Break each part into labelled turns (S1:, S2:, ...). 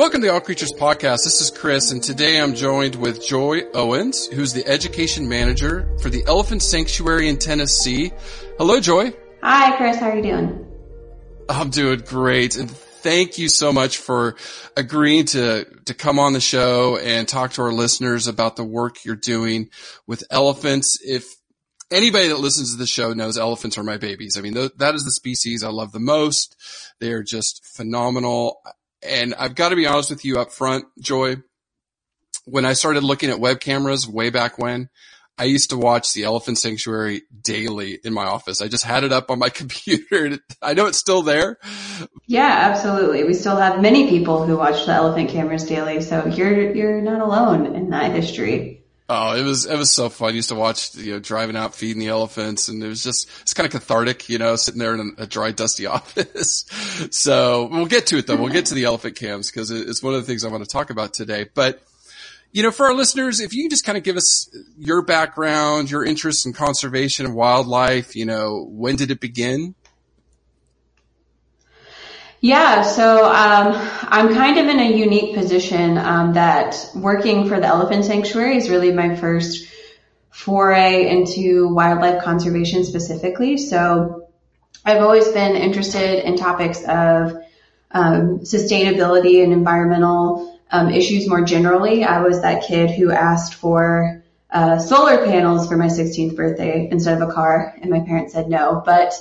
S1: Welcome to the All Creatures Podcast. This is Chris, and today I'm joined with Joy Owens, who's the education manager for the Elephant Sanctuary in Tennessee. Hello, Joy.
S2: Hi, Chris. How are you doing?
S1: I'm doing great, and thank you so much for agreeing to to come on the show and talk to our listeners about the work you're doing with elephants. If anybody that listens to the show knows elephants are my babies. I mean, th- that is the species I love the most. They're just phenomenal. And I've got to be honest with you up front, Joy. When I started looking at web cameras way back when, I used to watch the Elephant Sanctuary daily in my office. I just had it up on my computer. I know it's still there.
S2: Yeah, absolutely. We still have many people who watch the elephant cameras daily, so you're you're not alone in that history.
S1: Oh, it was it was so fun. I used to watch, you know, driving out, feeding the elephants, and it was just it's kind of cathartic, you know, sitting there in a, dry, dusty office. so we'll get to it though. We'll get to the elephant cams because it's one of the things I want to talk about today. But you know, for our listeners, if you can just kind of give us your background, your interest in conservation and wildlife, you know, when did it begin?
S2: Yeah, so um, I'm kind of in a unique position um, that working for the elephant sanctuary is really my first foray into wildlife conservation specifically. So I've always been interested in topics of um, sustainability and environmental um, issues more generally. I was that kid who asked for uh, solar panels for my 16th birthday instead of a car, and my parents said no. But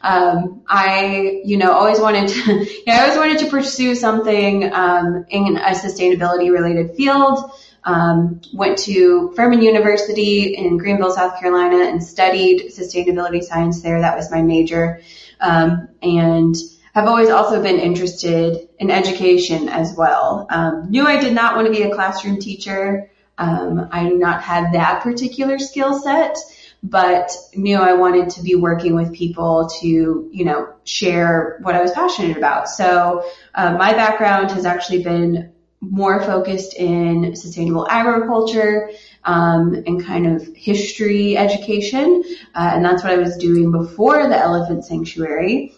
S2: um, I, you know, always wanted to, I always wanted to pursue something um, in a sustainability related field. Um, went to Furman University in Greenville, South Carolina, and studied sustainability science there. That was my major, um, and have always also been interested in education as well. Um, knew I did not want to be a classroom teacher. Um, I not have that particular skill set but knew I wanted to be working with people to, you know, share what I was passionate about. So uh, my background has actually been more focused in sustainable agriculture um, and kind of history education, uh, and that's what I was doing before the elephant sanctuary.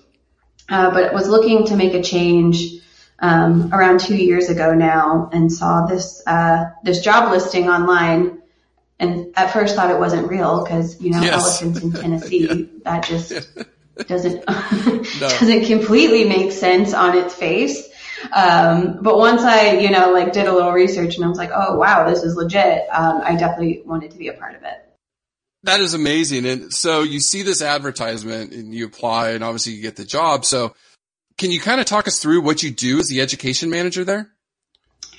S2: Uh, but was looking to make a change um, around two years ago now, and saw this uh, this job listing online and at first thought it wasn't real because you know yes. elephants in Tennessee yeah. that just doesn't doesn't completely make sense on its face. Um, but once I you know like did a little research and I was like, oh wow, this is legit. Um, I definitely wanted to be a part of it.
S1: That is amazing. And so you see this advertisement and you apply and obviously you get the job. So can you kind of talk us through what you do as the education manager there?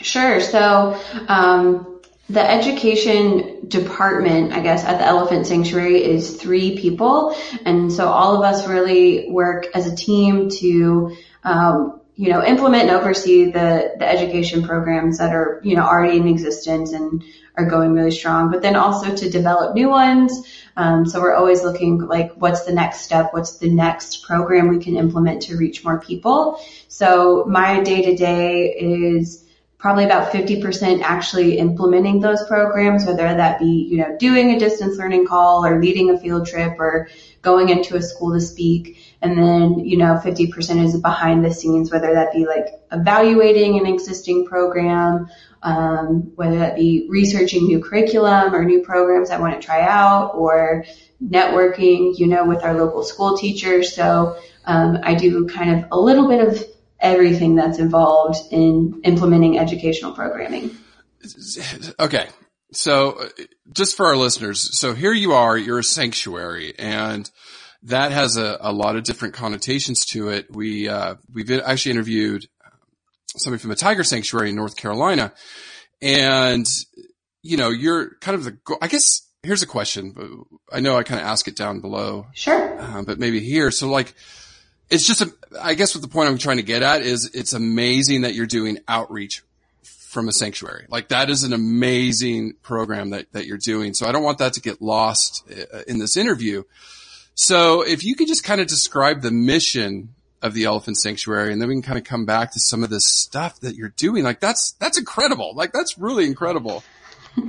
S2: Sure. So, um, the education department, I guess, at the Elephant Sanctuary is three people. And so all of us really work as a team to, um, you know, implement and oversee the, the education programs that are, you know, already in existence and are going really strong, but then also to develop new ones. Um, so we're always looking like what's the next step? What's the next program we can implement to reach more people? So my day to day is, probably about 50% actually implementing those programs, whether that be, you know, doing a distance learning call or leading a field trip or going into a school to speak. And then, you know, 50% is behind the scenes, whether that be like evaluating an existing program, um, whether that be researching new curriculum or new programs I want to try out or networking, you know, with our local school teachers. So, um, I do kind of a little bit of everything that's involved in implementing educational programming.
S1: Okay. So just for our listeners, so here you are, you're a sanctuary and that has a, a lot of different connotations to it. We, uh, we've actually interviewed somebody from a tiger sanctuary in North Carolina and, you know, you're kind of the, I guess here's a question. I know I kind of ask it down below.
S2: Sure.
S1: Uh, but maybe here. So like, it's just, a, I guess what the point I'm trying to get at is it's amazing that you're doing outreach from a sanctuary. Like that is an amazing program that, that you're doing. So I don't want that to get lost uh, in this interview. So if you could just kind of describe the mission of the elephant sanctuary and then we can kind of come back to some of this stuff that you're doing. Like that's, that's incredible. Like that's really incredible.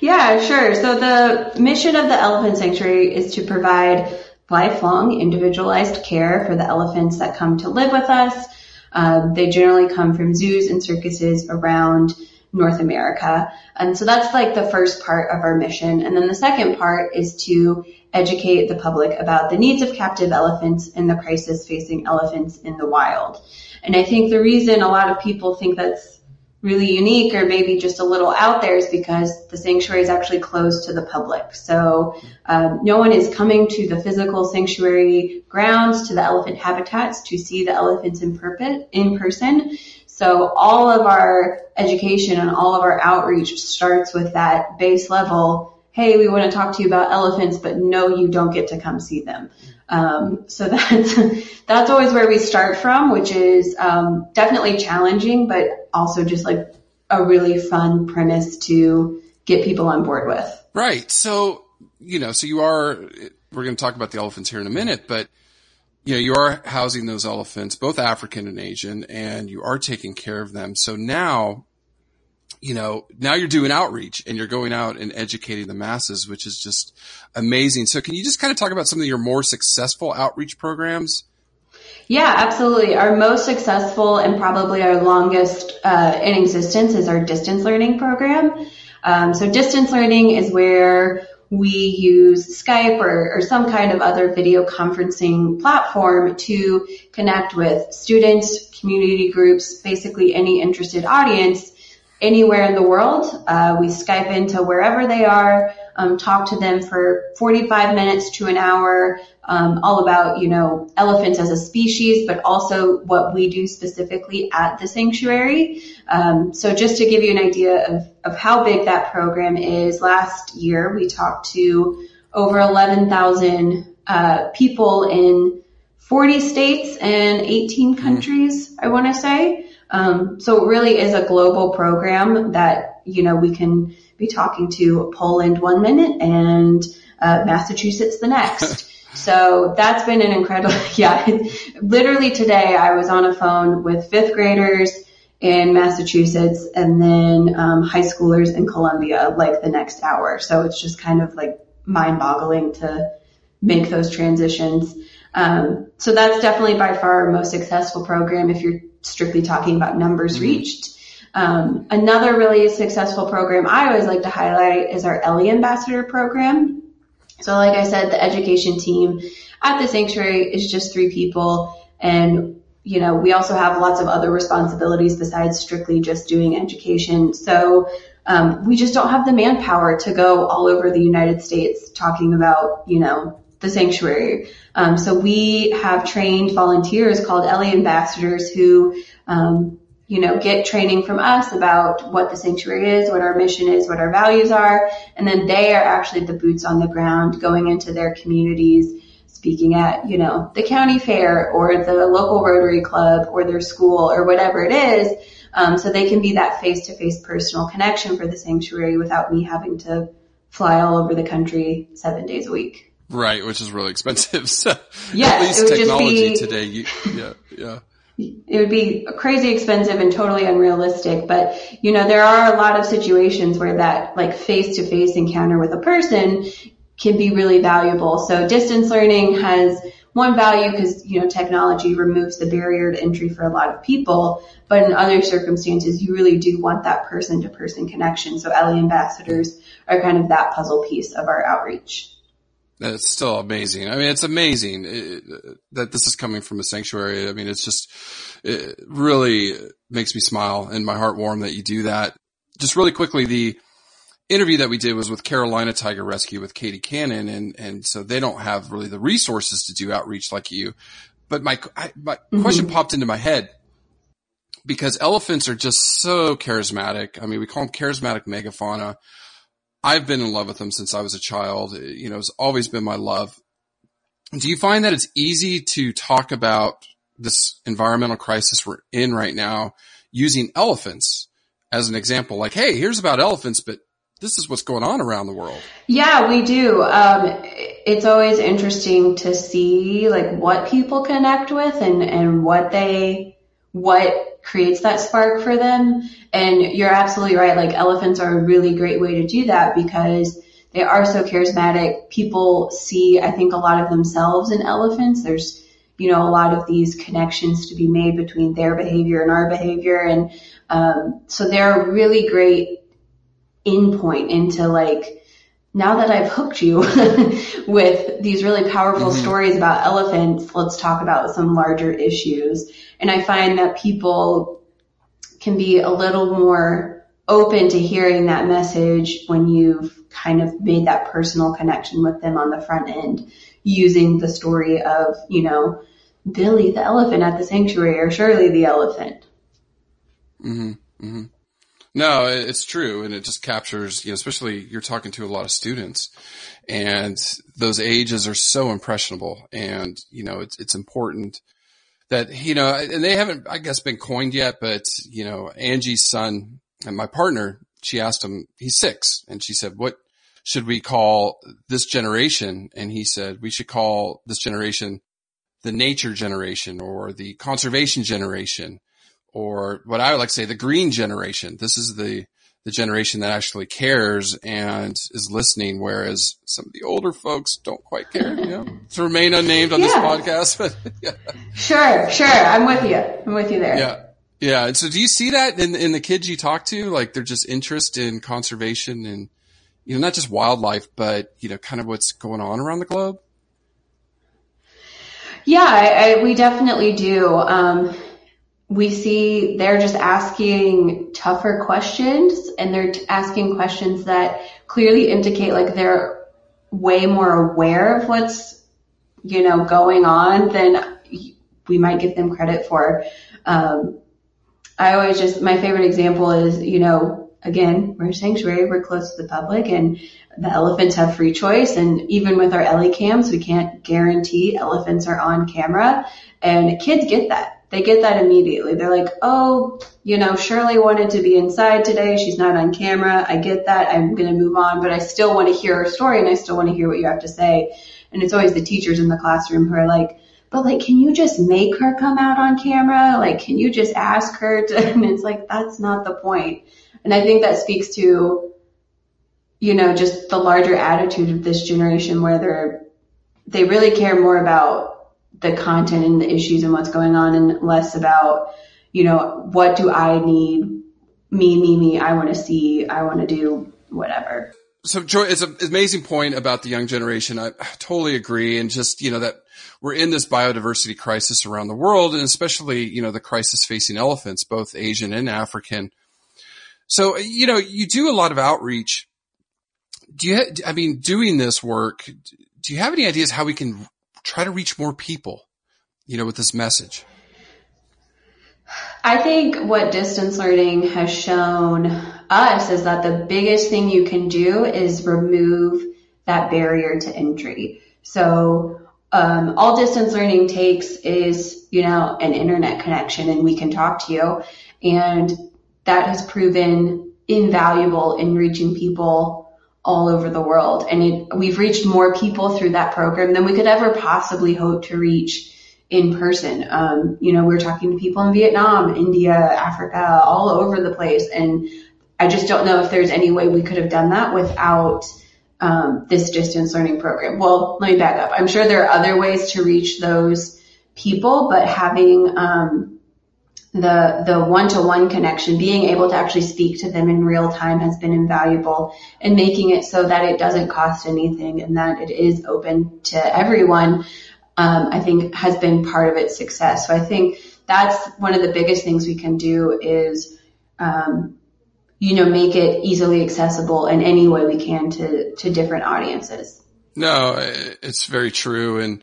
S2: Yeah, sure. So the mission of the elephant sanctuary is to provide lifelong individualized care for the elephants that come to live with us um, they generally come from zoos and circuses around North America. And so that's like the first part of our mission. And then the second part is to educate the public about the needs of captive elephants and the crisis facing elephants in the wild. And I think the reason a lot of people think that's really unique or maybe just a little out there is because the sanctuary is actually closed to the public. So um, no one is coming to the physical sanctuary grounds to the elephant habitats to see the elephants in, perp- in person. So all of our education and all of our outreach starts with that base level. Hey, we want to talk to you about elephants, but no, you don't get to come see them. Um, so that's that's always where we start from, which is um, definitely challenging, but also just like a really fun premise to get people on board with.
S1: Right. So you know, so you are. We're going to talk about the elephants here in a minute, but you know, you are housing those elephants, both African and Asian, and you are taking care of them. So now you know, now you're doing outreach and you're going out and educating the masses, which is just amazing. So can you just kind of talk about some of your more successful outreach programs?
S2: Yeah, absolutely. Our most successful and probably our longest uh, in existence is our distance learning program. Um, so distance learning is where we use Skype or, or, some kind of other video conferencing platform to connect with students, community groups, basically any interested audience anywhere in the world. Uh, we Skype into wherever they are, um, talk to them for 45 minutes to an hour, um, all about, you know, elephants as a species, but also what we do specifically at the sanctuary. Um, so just to give you an idea of, of how big that program is, last year we talked to over 11,000 uh, people in 40 states and 18 countries, I want to say. Um, so it really is a global program that, you know, we can be talking to Poland one minute and uh, Massachusetts the next. so that's been an incredible, yeah, literally today I was on a phone with fifth graders in Massachusetts and then um, high schoolers in Columbia like the next hour. So it's just kind of like mind boggling to make those transitions. Um, so that's definitely by far our most successful program if you're strictly talking about numbers mm-hmm. reached. Um, another really successful program I always like to highlight is our Ellie Ambassador program. So like I said, the education team at the sanctuary is just three people and you know, we also have lots of other responsibilities besides strictly just doing education. So um, we just don't have the manpower to go all over the United States talking about, you know, the sanctuary. Um, so we have trained volunteers called Ellie ambassadors who, um, you know, get training from us about what the sanctuary is, what our mission is, what our values are, and then they are actually the boots on the ground going into their communities, speaking at, you know, the county fair or the local Rotary Club or their school or whatever it is, um, so they can be that face-to-face personal connection for the sanctuary without me having to fly all over the country seven days a week.
S1: Right, which is really expensive. So
S2: yeah,
S1: at least technology be, today, you, yeah, yeah.
S2: It would be crazy expensive and totally unrealistic, but you know, there are a lot of situations where that like face to face encounter with a person can be really valuable. So distance learning has one value because, you know, technology removes the barrier to entry for a lot of people. But in other circumstances, you really do want that person to person connection. So Ellie ambassadors are kind of that puzzle piece of our outreach.
S1: It's still amazing. I mean, it's amazing uh, that this is coming from a sanctuary. I mean, it's just, it really makes me smile and my heart warm that you do that. Just really quickly, the interview that we did was with Carolina Tiger Rescue with Katie Cannon. And, and so they don't have really the resources to do outreach like you. But my, I, my mm-hmm. question popped into my head because elephants are just so charismatic. I mean, we call them charismatic megafauna. I've been in love with them since I was a child. You know, it's always been my love. Do you find that it's easy to talk about this environmental crisis we're in right now using elephants as an example? Like, hey, here's about elephants, but this is what's going on around the world.
S2: Yeah, we do. Um, it's always interesting to see like what people connect with and, and what they, what creates that spark for them. And you're absolutely right. Like elephants are a really great way to do that because they are so charismatic. People see, I think, a lot of themselves in elephants. There's, you know, a lot of these connections to be made between their behavior and our behavior. And, um, so they're a really great in point into like, now that I've hooked you with these really powerful mm-hmm. stories about elephants, let's talk about some larger issues. And I find that people can be a little more open to hearing that message when you've kind of made that personal connection with them on the front end using the story of, you know, Billie the elephant at the sanctuary or Shirley the elephant.
S1: Mm-hmm. Mm-hmm. No, it's true. And it just captures, you know, especially you're talking to a lot of students and those ages are so impressionable. And, you know, it's, it's important that, you know, and they haven't, I guess, been coined yet, but, you know, Angie's son and my partner, she asked him, he's six. And she said, what should we call this generation? And he said, we should call this generation the nature generation or the conservation generation or what I would like to say, the green generation. This is the, the generation that actually cares and is listening, whereas some of the older folks don't quite care, you know, to remain unnamed on yeah. this podcast. But
S2: yeah. Sure, sure. I'm with you. I'm with you there.
S1: Yeah. Yeah. And so do you see that in, in the kids you talk to? Like they're just interest in conservation and, you know, not just wildlife, but, you know, kind of what's going on around the globe?
S2: Yeah, I, I, we definitely do. Um, we see they're just asking tougher questions and they're asking questions that clearly indicate like they're way more aware of what's, you know, going on than we might give them credit for. Um, I always just, my favorite example is, you know, again, we're a sanctuary, we're close to the public and the elephants have free choice. And even with our Ellie cams, we can't guarantee elephants are on camera and kids get that they get that immediately. They're like, oh, you know, Shirley wanted to be inside today. She's not on camera. I get that. I'm going to move on, but I still want to hear her story and I still want to hear what you have to say. And it's always the teachers in the classroom who are like, but like, can you just make her come out on camera? Like, can you just ask her to, and it's like, that's not the point. And I think that speaks to, you know, just the larger attitude of this generation where they're, they really care more about the content and the issues and what's going on and less about, you know, what do I need? Me, me, me. I want to see. I want to do whatever.
S1: So Joy, it's an amazing point about the young generation. I totally agree. And just, you know, that we're in this biodiversity crisis around the world and especially, you know, the crisis facing elephants, both Asian and African. So, you know, you do a lot of outreach. Do you, I mean, doing this work, do you have any ideas how we can try to reach more people, you know, with this message?
S2: I think what distance learning has shown us is that the biggest thing you can do is remove that barrier to entry. So um, all distance learning takes is, you know, an internet connection and we can talk to you. And that has proven invaluable in reaching people all over the world. And it, we've reached more people through that program than we could ever possibly hope to reach in person. Um, you know, we're talking to people in Vietnam, India, Africa, all over the place. And I just don't know if there's any way we could have done that without um, this distance learning program. Well, let me back up. I'm sure there are other ways to reach those people, but having um, the the one to one connection, being able to actually speak to them in real time, has been invaluable, and making it so that it doesn't cost anything and that it is open to everyone. Um, I think has been part of its success. So I think that's one of the biggest things we can do is um, you know, make it easily accessible in any way we can to, to different audiences.
S1: No, it's very true. And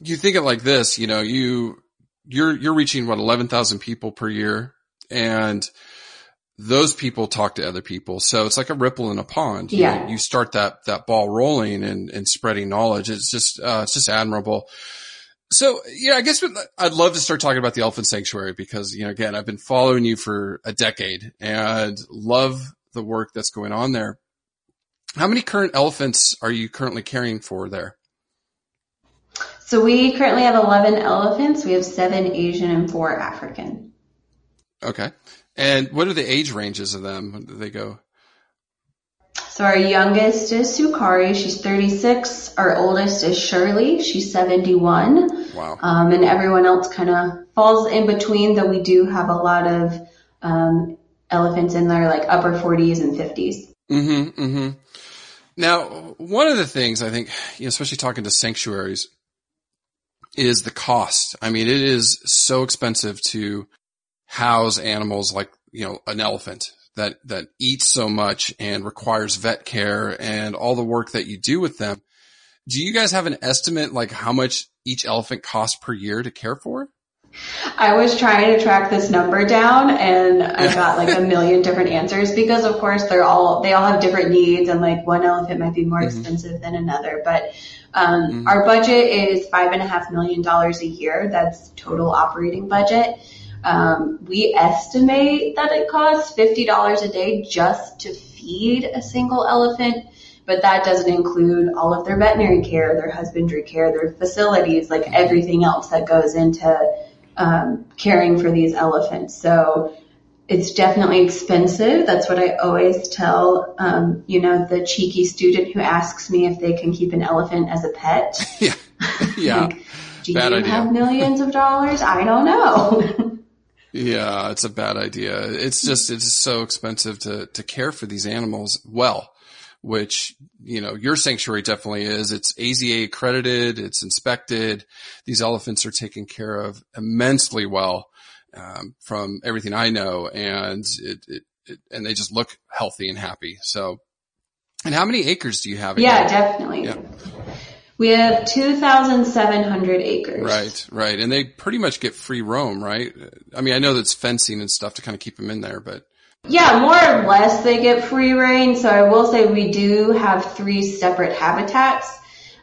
S1: you think it like this, you know, you, you're, you're reaching what, 11,000 people per year and those people talk to other people. So it's like a ripple in a pond. You
S2: yeah.
S1: Know, you start that, that ball rolling and, and spreading knowledge. It's just, uh, it's just admirable. So yeah, I guess I'd love to start talking about the elephant sanctuary because, you know, again, I've been following you for a decade and love the work that's going on there. How many current elephants are you currently caring for there?
S2: So we currently have 11 elephants. We have seven Asian and four African.
S1: Okay. And what are the age ranges of them? When do they go?
S2: So our youngest is Sukari. She's 36. Our oldest is Shirley. She's 71.
S1: Wow.
S2: Um, and everyone else kind of falls in between, though we do have a lot of um, elephants in there, like upper 40s and 50s.
S1: Mm-hmm. Mm-hmm. Now, one of the things I think, you know, especially talking to sanctuaries, is the cost. I mean, it is so expensive to house animals like, you know, an elephant that, that eats so much and requires vet care and all the work that you do with them. Do you guys have an estimate like how much each elephant costs per year to care for?
S2: I was trying to track this number down and I got like a million different answers because of course they're all, they all have different needs and like one elephant might be more mm-hmm. expensive than another, but um, mm-hmm. our budget is five and a half million dollars a year. That's total operating budget. Um, we estimate that it costs $50 a day just to feed a single elephant, but that doesn't include all of their veterinary care, their husbandry care, their facilities, like everything else that goes into um, caring for these elephants. So it's definitely expensive. That's what I always tell, um, you know, the cheeky student who asks me if they can keep an elephant as a pet.
S1: yeah. Yeah.
S2: like, do
S1: Bad
S2: you
S1: idea.
S2: have millions of dollars? I don't know.
S1: Yeah, it's a bad idea. It's just, it's so expensive to, to care for these animals well, which, you know, your sanctuary definitely is. It's AZA accredited. It's inspected. These elephants are taken care of immensely well, um, from everything I know. And it, it, it, and they just look healthy and happy. So, and how many acres do you have?
S2: Yeah, definitely.
S1: Yeah.
S2: We have 2,700 acres.
S1: Right, right. And they pretty much get free roam, right? I mean, I know that's fencing and stuff to kind of keep them in there, but.
S2: Yeah, more or less they get free rein. So I will say we do have three separate habitats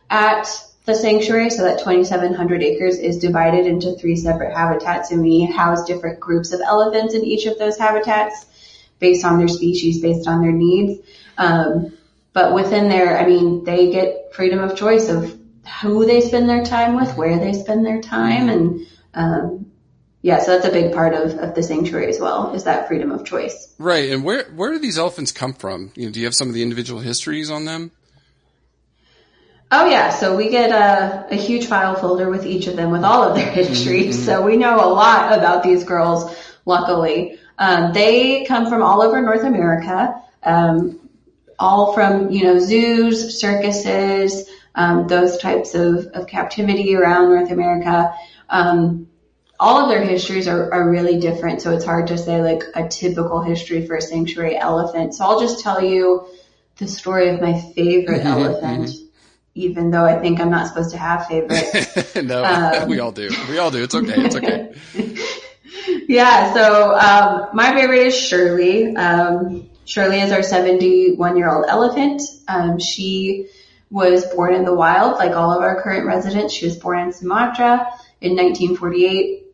S2: at the sanctuary. So that 2,700 acres is divided into three separate habitats and we house different groups of elephants in each of those habitats based on their species, based on their needs. Um, but within there, I mean, they get freedom of choice of who they spend their time with, where they spend their time, and um, yeah, so that's a big part of, of the sanctuary as well, is that freedom of choice.
S1: Right, and where where do these elephants come from? You know, do you have some of the individual histories on them?
S2: Oh yeah, so we get a, a huge file folder with each of them with all of their history, mm-hmm. so we know a lot about these girls. Luckily, um, they come from all over North America. Um, all from, you know, zoos, circuses, um, those types of, of captivity around North America. Um, all of their histories are, are really different, so it's hard to say like a typical history for a sanctuary elephant. So I'll just tell you the story of my favorite mm-hmm, elephant, mm-hmm. Even though I think I'm not supposed to have favorites.
S1: no, um, we all do. We all do. It's okay. It's okay.
S2: yeah. So um, my favorite is Shirley. Um, Shirley is our 71 year old elephant. Um, she was born in the wild, like all of our current residents. She was born in Sumatra in 1948.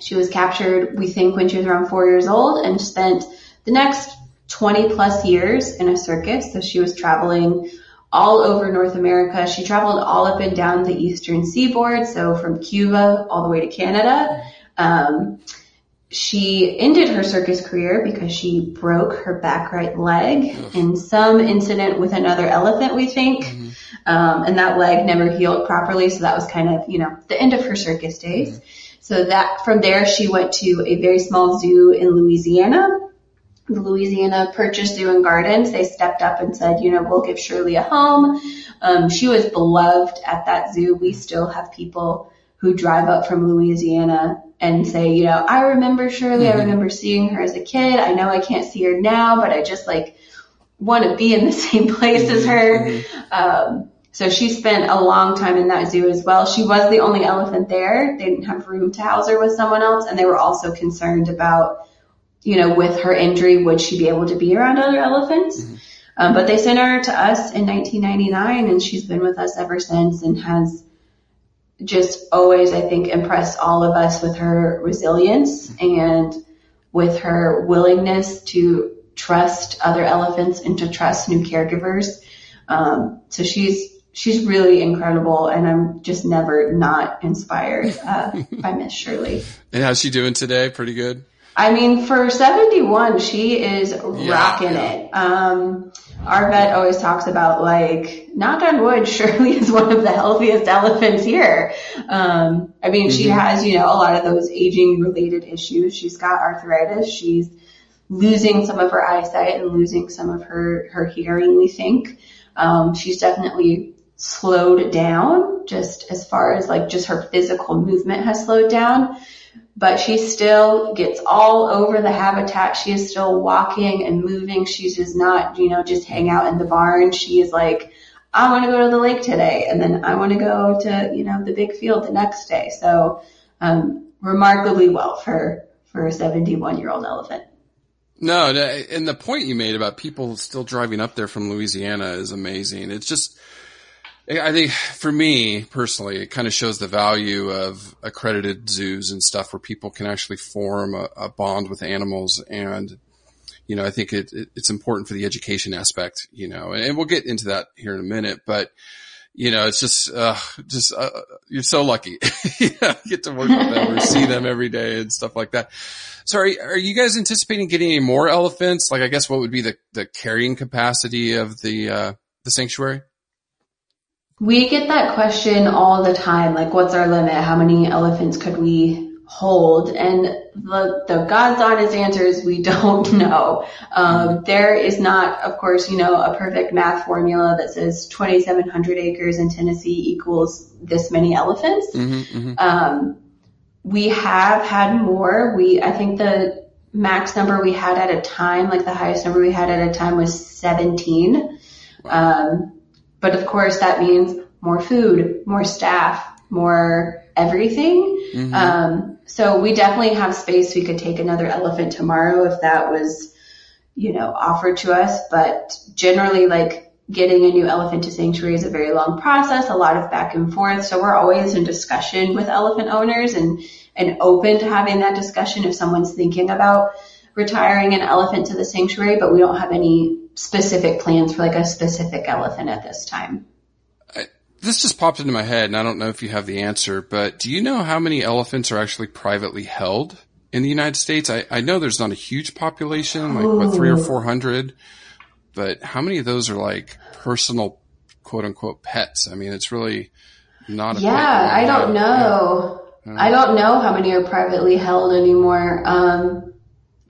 S2: She was captured, we think, when she was around four years old and spent the next 20 plus years in a circus. So she was traveling all over North America. She traveled all up and down the eastern seaboard, so from Cuba all the way to Canada. Um, she ended her circus career because she broke her back right leg in some incident with another elephant, we think. Mm-hmm. Um, and that leg never healed properly. So that was kind of, you know, the end of her circus days. Mm-hmm. So that from there, she went to a very small zoo in Louisiana. The Louisiana Purchase Zoo and Gardens. They stepped up and said, you know, we'll give Shirley a home. Um, she was beloved at that zoo. We still have people who drive up from Louisiana and say, you know, I remember Shirley, mm-hmm. I remember seeing her as a kid. I know I can't see her now, but I just like want to be in the same place as her. Mm-hmm. Um, so she spent a long time in that zoo as well. She was the only elephant there. They didn't have room to house her with someone else, and they were also concerned about, you know, with her injury, would she be able to be around other elephants? Mm-hmm. Um, but they sent her to us in 1999, and she's been with us ever since, and has just always, I think, impressed all of us with her resilience and with her willingness to trust other elephants and to trust new caregivers. Um, so she's she's really incredible, and I'm just never not inspired uh, by Miss Shirley.
S1: And how's she doing today? Pretty good.
S2: I mean, for 71, she is yeah, rocking yeah. it. Um, our vet always talks about like, knock on wood, Shirley is one of the healthiest elephants here. Um, I mean, mm-hmm. she has, you know, a lot of those aging related issues. She's got arthritis. She's losing some of her eyesight and losing some of her, her hearing, we think. Um, she's definitely slowed down just as far as like just her physical movement has slowed down but she still gets all over the habitat. She is still walking and moving. She's just not, you know, just hang out in the barn. She is like, I want to go to the lake today. And then I want to go to, you know, the big field the next day. So, um, remarkably well for, for a 71 year old elephant.
S1: No, and the point you made about people still driving up there from Louisiana is amazing. It's just, I think for me personally, it kind of shows the value of accredited zoos and stuff where people can actually form a, a bond with animals. And, you know, I think it, it, it's important for the education aspect, you know, and, and, we'll get into that here in a minute, but, you know, it's just, uh, just, uh, you're so lucky. you get to work with them or see them every day and stuff like that. So are, are you guys anticipating getting any more elephants? Like, I guess what would be the, the carrying capacity of the, uh, the sanctuary?
S2: We get that question all the time, like what's our limit? How many elephants could we hold? And the, the God's honest answer is we don't know. Um, there is not, of course, you know, a perfect math formula that says 2,700 acres in Tennessee equals this many elephants. Mm-hmm, mm-hmm. Um, we have had more. We, I think the max number we had at a time, like the highest number we had at a time was 17. Wow. Um, but of course that means more food, more staff, more everything. Mm-hmm. Um, so we definitely have space. We could take another elephant tomorrow if that was, you know, offered to us. But generally like getting a new elephant to sanctuary is a very long process, a lot of back and forth. So we're always in discussion with elephant owners and, and open to having that discussion if someone's thinking about retiring an elephant to the sanctuary, but we don't have any specific plans for like a specific elephant at this time.
S1: I, this just popped into my head and I don't know if you have the answer, but do you know how many elephants are actually privately held in the United States? I, I know there's not a huge population, like what, three or 400, but how many of those are like personal quote unquote pets? I mean, it's really not a
S2: Yeah, I don't know. Yeah. I don't know how many are privately held anymore. Um,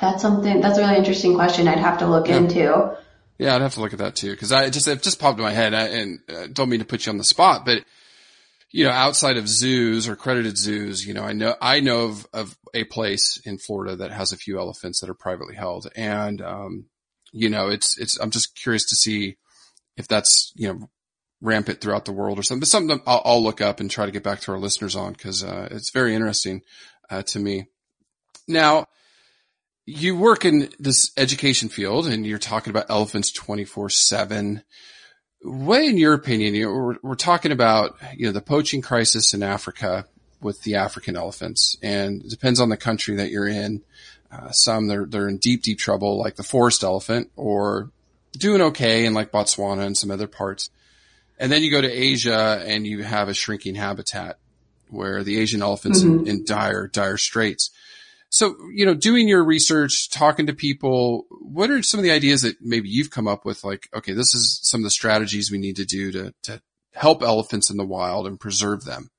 S2: that's something, that's a really interesting question I'd have to look yeah. into.
S1: Yeah, I'd have to look at that too because I just it just popped in my head and uh, don't mean to put you on the spot, but you know, outside of zoos or credited zoos, you know, I know I know of, of a place in Florida that has a few elephants that are privately held, and um, you know, it's it's I'm just curious to see if that's you know rampant throughout the world or something. But something I'll, I'll look up and try to get back to our listeners on because uh, it's very interesting uh, to me. Now you work in this education field and you're talking about elephants 24 seven. What, in your opinion, you know, we're, we're talking about, you know, the poaching crisis in Africa with the African elephants and it depends on the country that you're in. Uh, some they're, they're in deep, deep trouble like the forest elephant or doing okay in like Botswana and some other parts. And then you go to Asia and you have a shrinking habitat where the Asian elephant's mm-hmm. in, in dire, dire straits. So, you know, doing your research, talking to people, what are some of the ideas that maybe you've come up with? Like, okay, this is some of the strategies we need to do to, to help elephants in the wild and preserve them.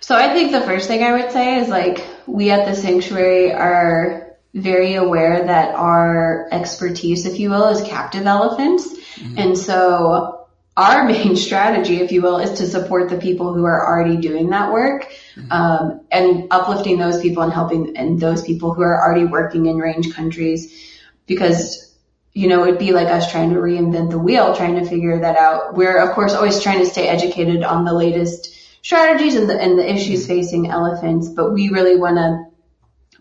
S2: So I think the first thing I would say is like, we at the sanctuary are very aware that our expertise, if you will, is captive elephants. Mm-hmm. And so our main strategy, if you will, is to support the people who are already doing that work, mm-hmm. um, and uplifting those people and helping and those people who are already working in range countries, because you know it'd be like us trying to reinvent the wheel, trying to figure that out. We're of course always trying to stay educated on the latest strategies and the and the issues mm-hmm. facing elephants, but we really want to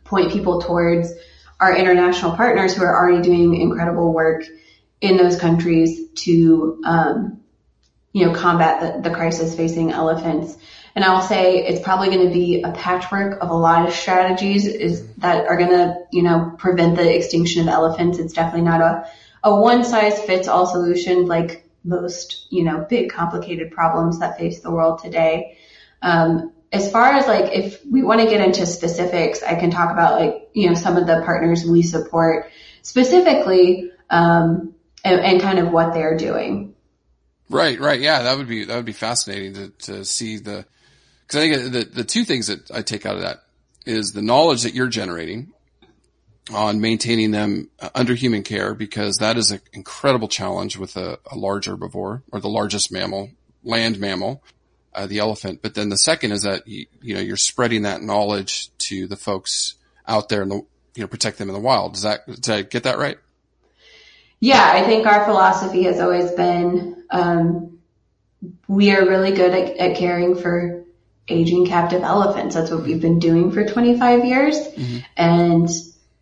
S2: point people towards our international partners who are already doing incredible work in those countries to um, you know, combat the, the crisis facing elephants. And I'll say it's probably going to be a patchwork of a lot of strategies is that are going to, you know, prevent the extinction of elephants. It's definitely not a, a one size fits all solution like most, you know, big complicated problems that face the world today. Um, as far as like, if we want to get into specifics, I can talk about like, you know, some of the partners we support specifically, um, and, and kind of what they're doing.
S1: Right, right. Yeah, that would be, that would be fascinating to, to see the, cause I think the, the two things that I take out of that is the knowledge that you're generating on maintaining them under human care because that is an incredible challenge with a, a large herbivore or the largest mammal, land mammal, uh, the elephant. But then the second is that you, you, know you're spreading that knowledge to the folks out there and the you know protect them in the wild. Does that did I get that right?
S2: Yeah, I think our philosophy has always been um, we are really good at, at, caring for aging captive elephants. That's what we've been doing for 25 years. Mm-hmm. And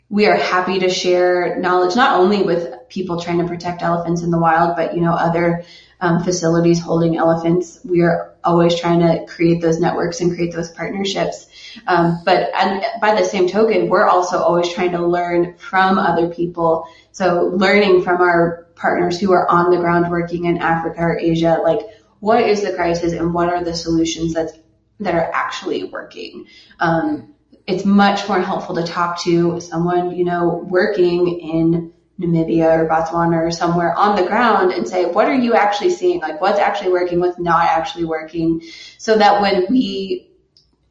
S2: we are happy to share knowledge not only with people trying to protect elephants in the wild, but you know, other um, facilities holding elephants. We are always trying to create those networks and create those partnerships. Um, but and by the same token, we're also always trying to learn from other people. So learning from our partners who are on the ground working in Africa or Asia, like what is the crisis and what are the solutions that that are actually working. Um, it's much more helpful to talk to someone, you know, working in Namibia or Botswana or somewhere on the ground and say, what are you actually seeing? Like what's actually working, what's not actually working so that when we,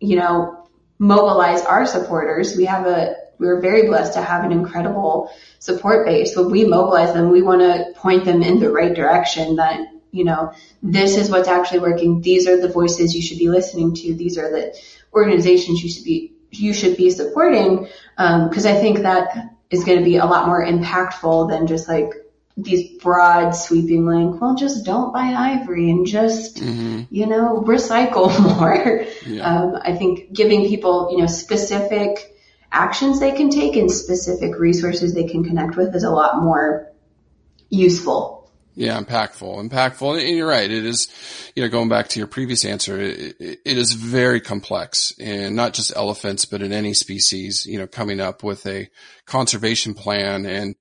S2: you know, mobilize our supporters, we have a, we're very blessed to have an incredible support base. When we mobilize them, we want to point them in the right direction that, you know, this is what's actually working. These are the voices you should be listening to. These are the organizations you should be, you should be supporting. Um, cause I think that is going to be a lot more impactful than just like these broad sweeping like, well, just don't buy ivory and just, mm-hmm. you know, recycle more. Yeah. Um, I think giving people, you know, specific actions they can take and specific resources they can connect with is a lot more useful.
S1: Yeah, impactful, impactful. And you're right. It is, you know, going back to your previous answer, it, it, it is very complex and not just elephants, but in any species, you know, coming up with a conservation plan and,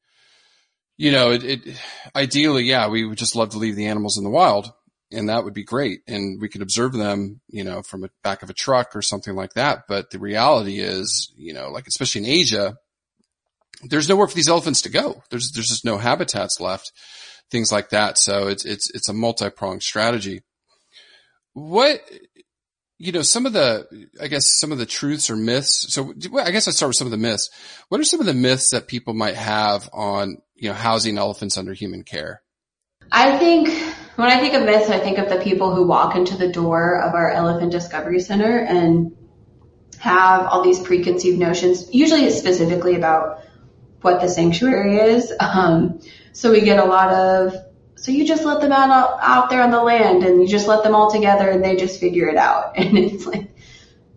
S1: you know, it, it ideally, yeah, we would just love to leave the animals in the wild and that would be great. And we could observe them, you know, from the back of a truck or something like that. But the reality is, you know, like especially in Asia, there's nowhere for these elephants to go. There's, there's just no habitats left things like that. So it's, it's, it's a multi-pronged strategy. What, you know, some of the, I guess some of the truths or myths. So I guess I start with some of the myths. What are some of the myths that people might have on, you know, housing elephants under human care?
S2: I think when I think of myths, I think of the people who walk into the door of our Elephant Discovery Center and have all these preconceived notions, usually specifically about what the sanctuary is. Um, so we get a lot of, so you just let them out, out there on the land and you just let them all together and they just figure it out. And it's like,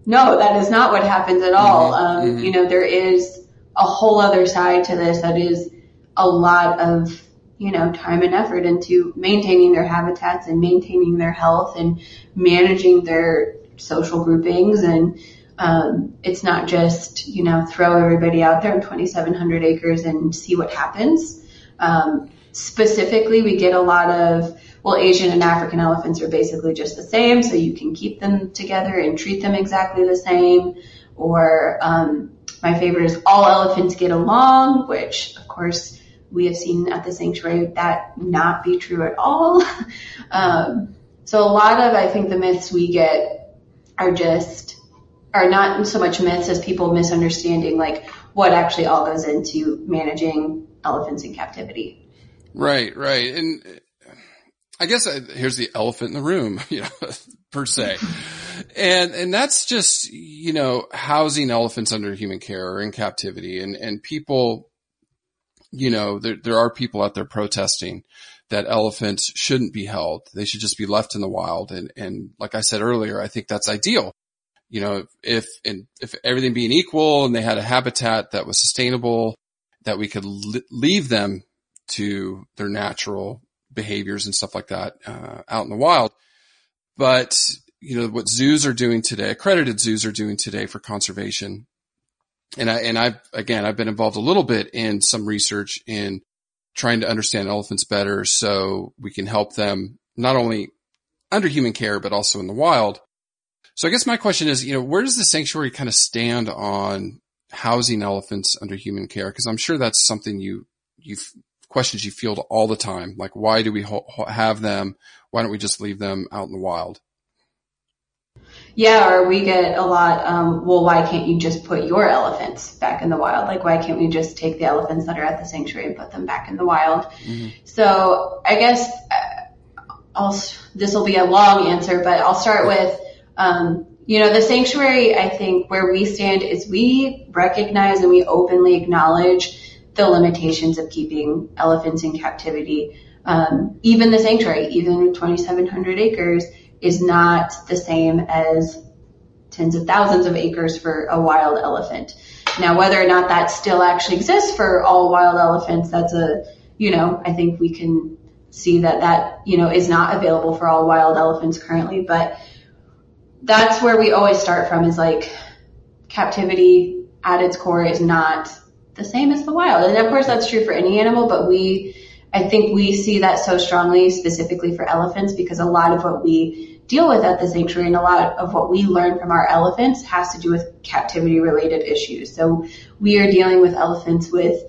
S2: no, that is not what happens at all. Mm-hmm. Um, mm-hmm. you know, there is a whole other side to this that is a lot of, you know, time and effort into maintaining their habitats and maintaining their health and managing their social groupings and, um, it's not just, you know, throw everybody out there in 2,700 acres and see what happens. Um, specifically, we get a lot of, well, Asian and African elephants are basically just the same, so you can keep them together and treat them exactly the same. or um, my favorite is all elephants get along, which of course we have seen at the sanctuary that not be true at all. um, so a lot of I think the myths we get are just are not so much myths as people misunderstanding like what actually all goes into managing elephants in captivity.
S1: Right, right. And I guess I, here's the elephant in the room, you know, per se. And, and that's just, you know, housing elephants under human care or in captivity and, and people, you know, there, there are people out there protesting that elephants shouldn't be held. They should just be left in the wild. And, and like I said earlier, I think that's ideal you know, if, and if everything being equal and they had a habitat that was sustainable, that we could li- leave them to their natural behaviors and stuff like that, uh, out in the wild. But, you know, what zoos are doing today, accredited zoos are doing today for conservation. And I, and I've, again, I've been involved a little bit in some research in trying to understand elephants better so we can help them not only under human care, but also in the wild so I guess my question is, you know, where does the sanctuary kind of stand on housing elephants under human care? Because I'm sure that's something you you questions you field all the time. Like, why do we ho- have them? Why don't we just leave them out in the wild?
S2: Yeah, or we get a lot. Um, well, why can't you just put your elephants back in the wild? Like, why can't we just take the elephants that are at the sanctuary and put them back in the wild? Mm-hmm. So I guess uh, I'll. This will be a long answer, but I'll start with um, you know, the sanctuary, I think where we stand is we recognize and we openly acknowledge the limitations of keeping elephants in captivity. Um, even the sanctuary, even 2,700 acres is not the same as tens of thousands of acres for a wild elephant. Now, whether or not that still actually exists for all wild elephants, that's a, you know, I think we can see that that, you know, is not available for all wild elephants currently, but that's where we always start from is like captivity at its core is not the same as the wild. And of course that's true for any animal, but we, I think we see that so strongly specifically for elephants because a lot of what we deal with at the sanctuary and a lot of what we learn from our elephants has to do with captivity related issues. So we are dealing with elephants with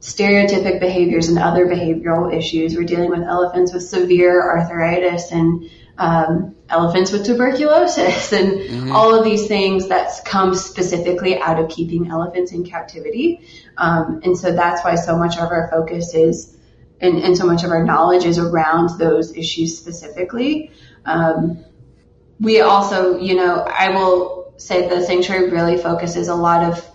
S2: stereotypic behaviors and other behavioral issues. We're dealing with elephants with severe arthritis and um, elephants with tuberculosis and mm-hmm. all of these things that come specifically out of keeping elephants in captivity. Um, and so that's why so much of our focus is and, and, so much of our knowledge is around those issues specifically. Um, we also, you know, I will say the sanctuary really focuses a lot of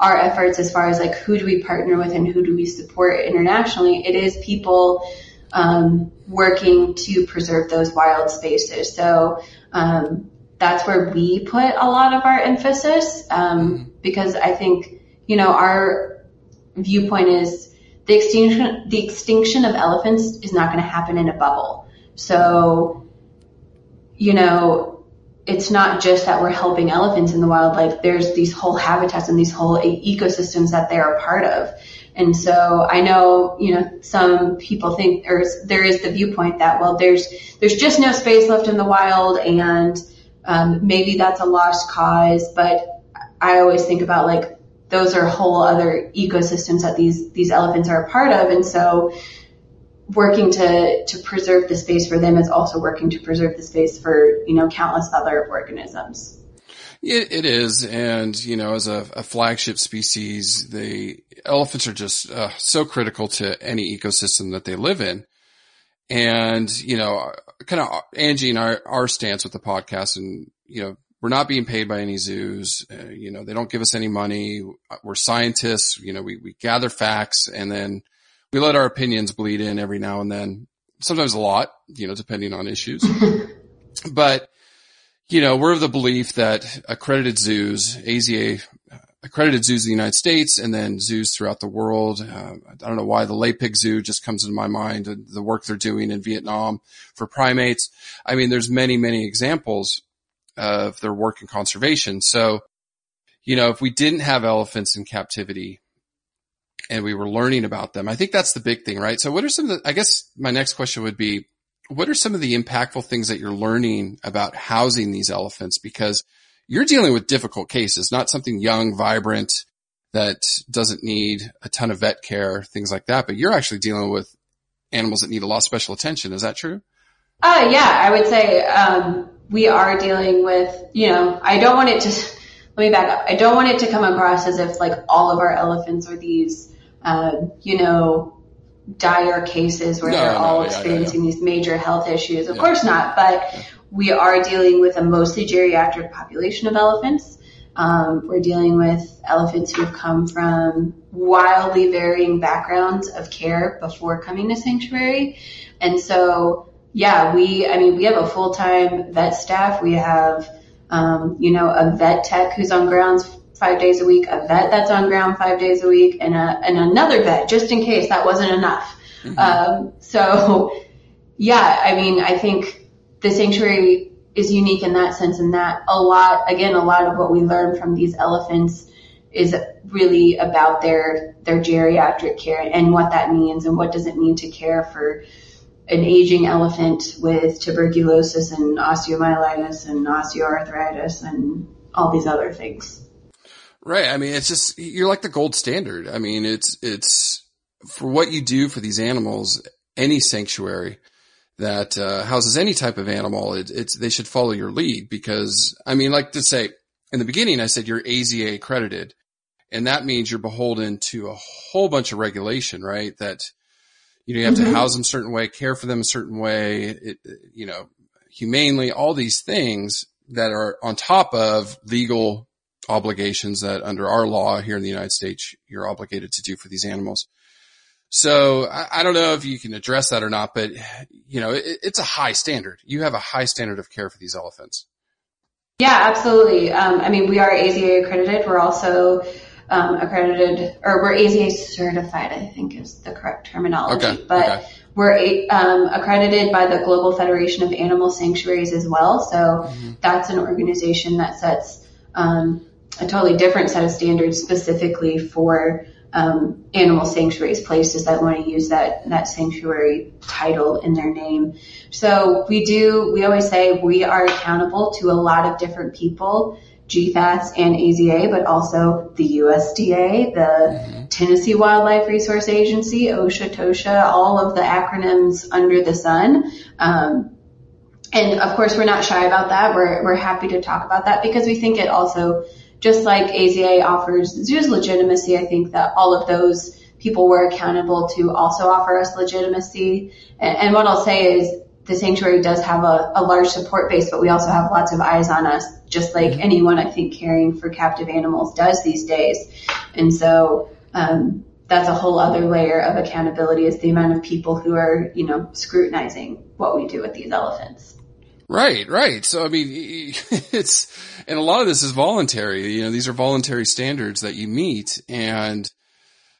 S2: our efforts as far as like who do we partner with and who do we support internationally. It is people um, working to preserve those wild spaces. So um, that's where we put a lot of our emphasis um, because I think you know our viewpoint is the extinction the extinction of elephants is not going to happen in a bubble. So you know it's not just that we're helping elephants in the wildlife. There's these whole habitats and these whole ecosystems that they are a part of. And so I know, you know, some people think there's, there is the viewpoint that, well, there's, there's just no space left in the wild and, um, maybe that's a lost cause, but I always think about like, those are whole other ecosystems that these, these elephants are a part of. And so working to, to preserve the space for them is also working to preserve the space for, you know, countless other organisms.
S1: It, it is, and you know, as a, a, flagship species, the elephants are just uh, so critical to any ecosystem that they live in. And you know, kind of Angie and our our stance with the podcast, and you know, we're not being paid by any zoos. Uh, you know, they don't give us any money. We're scientists. You know, we we gather facts, and then we let our opinions bleed in every now and then. Sometimes a lot, you know, depending on issues. but you know, we're of the belief that accredited zoos, AZA accredited zoos in the United States and then zoos throughout the world. Uh, I don't know why the Lapik Zoo just comes into my mind, and the work they're doing in Vietnam for primates. I mean, there's many, many examples of their work in conservation. So, you know, if we didn't have elephants in captivity and we were learning about them, I think that's the big thing, right? So what are some of the, I guess my next question would be, what are some of the impactful things that you're learning about housing these elephants? Because, you're dealing with difficult cases, not something young, vibrant that doesn't need a ton of vet care, things like that. But you're actually dealing with animals that need a lot of special attention. Is that true?
S2: Uh, yeah, I would say, um, we are dealing with, you know, I don't want it to, let me back up. I don't want it to come across as if like all of our elephants are these, uh, you know, dire cases where
S1: No,
S2: they're
S1: no,
S2: all
S1: yeah,
S2: experiencing
S1: yeah,
S2: these major health issues. Of
S1: Yeah.
S2: course not, but we are dealing with a mostly geriatric population of elephants. Um, we're dealing with elephants who have come from wildly varying backgrounds of care before coming to sanctuary. And so, yeah, we, I mean, we have a full-time vet staff. We have, um, you know, a vet tech who's on grounds five days a week, a vet that's on ground five days a week, and a, and another vet just in case that wasn't enough. Um, so yeah, I mean, I think the sanctuary is unique in that sense in that a lot, again, a lot of what we learn from these elephants is really about their, their geriatric care and what that means and what does it mean to care for an aging elephant with tuberculosis and osteomyelitis and osteoarthritis and all these other things.
S1: Right. I mean, it's just, you're like the gold standard. I mean, it's, it's for what you do for these animals, any sanctuary that uh, houses any type of animal, it, it's, they should follow your lead because, I mean, like to say in the beginning, I said you're AZA accredited and that means you're beholden to a whole bunch of regulation, right? That, you know, you have to house them a certain way, care for them a certain way, it, you know, humanely, all these things that are on top of legal obligations that under our law here in the United States, you're obligated to do for these animals. So I, I don't know if you can address that or not, but you know, it, it's a high standard. You have a high standard of care for these elephants.
S2: Yeah, absolutely. Um, I mean, we are AZA accredited. We're also um, accredited, or we're AZA certified, I think is the correct terminology.
S1: Okay,
S2: But
S1: okay.
S2: we're a- um, accredited by the Global Federation of Animal Sanctuaries as well. So
S1: Mm-hmm.
S2: that's an organization that sets um, a totally different set of standards specifically for um, animal sanctuaries, places that want to use that that sanctuary title in their name. So we do. We always say we are accountable to a lot of different people, GFAS and AZA, but also the USDA, the Tennessee Wildlife Resource Agency, OSHA, TOSHA, all of the acronyms under the sun. Um, and of course, we're not shy about that. We're, we're happy to talk about that because we think it also, just like AZA offers zoos legitimacy, I think that all of those people were accountable to also offer us legitimacy. And, and what I'll say is the sanctuary does have a, a large support base, but we also have lots of eyes on us, just like anyone I think caring for captive animals does these days. And so, um, that's a whole other layer of accountability is the amount of people who are, you know, scrutinizing what we do with these elephants.
S1: Right, right. So I mean, it's and a lot of this is voluntary. You know, these are voluntary standards that you meet, and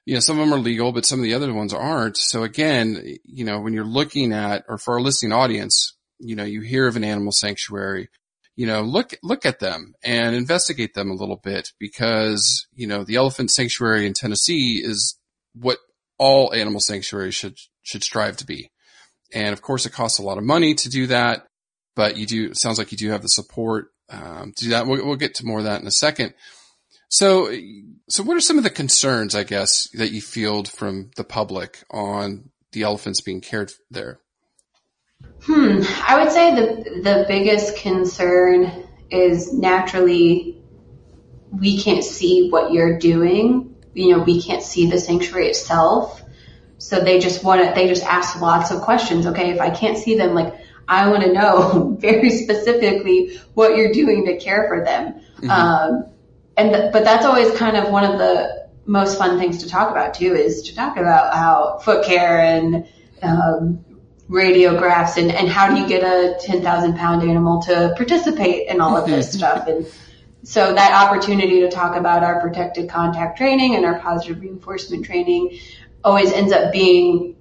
S1: you know some of them are legal, but some of the other ones aren't. So again, you know, when you're looking at, or for our listening audience, you know, you hear of an animal sanctuary, you know, look look at them and investigate them a little bit because you know the elephant sanctuary in Tennessee is what all animal sanctuaries should should strive to be. And of course, it costs a lot of money to do that but you do, sounds like you do have the support, um, to do that. We'll, we'll get to more of that in a second. So, so what are some of the concerns, I guess, that you field from the public on the elephants being cared there?
S2: Hmm. I would say the the biggest concern is naturally we can't see what you're doing. You know, we can't see the sanctuary itself. So they just want to, they just ask lots of questions. Okay, if I can't see them, like I want to know very specifically what you're doing to care for them. Um, and th- but that's always kind of one of the most fun things to talk about too is to talk about how foot care and um, radiographs and, and how do you get a 10,000 pound animal to participate in all of this stuff. And so that opportunity to talk about our protected contact training and our positive reinforcement training always ends up being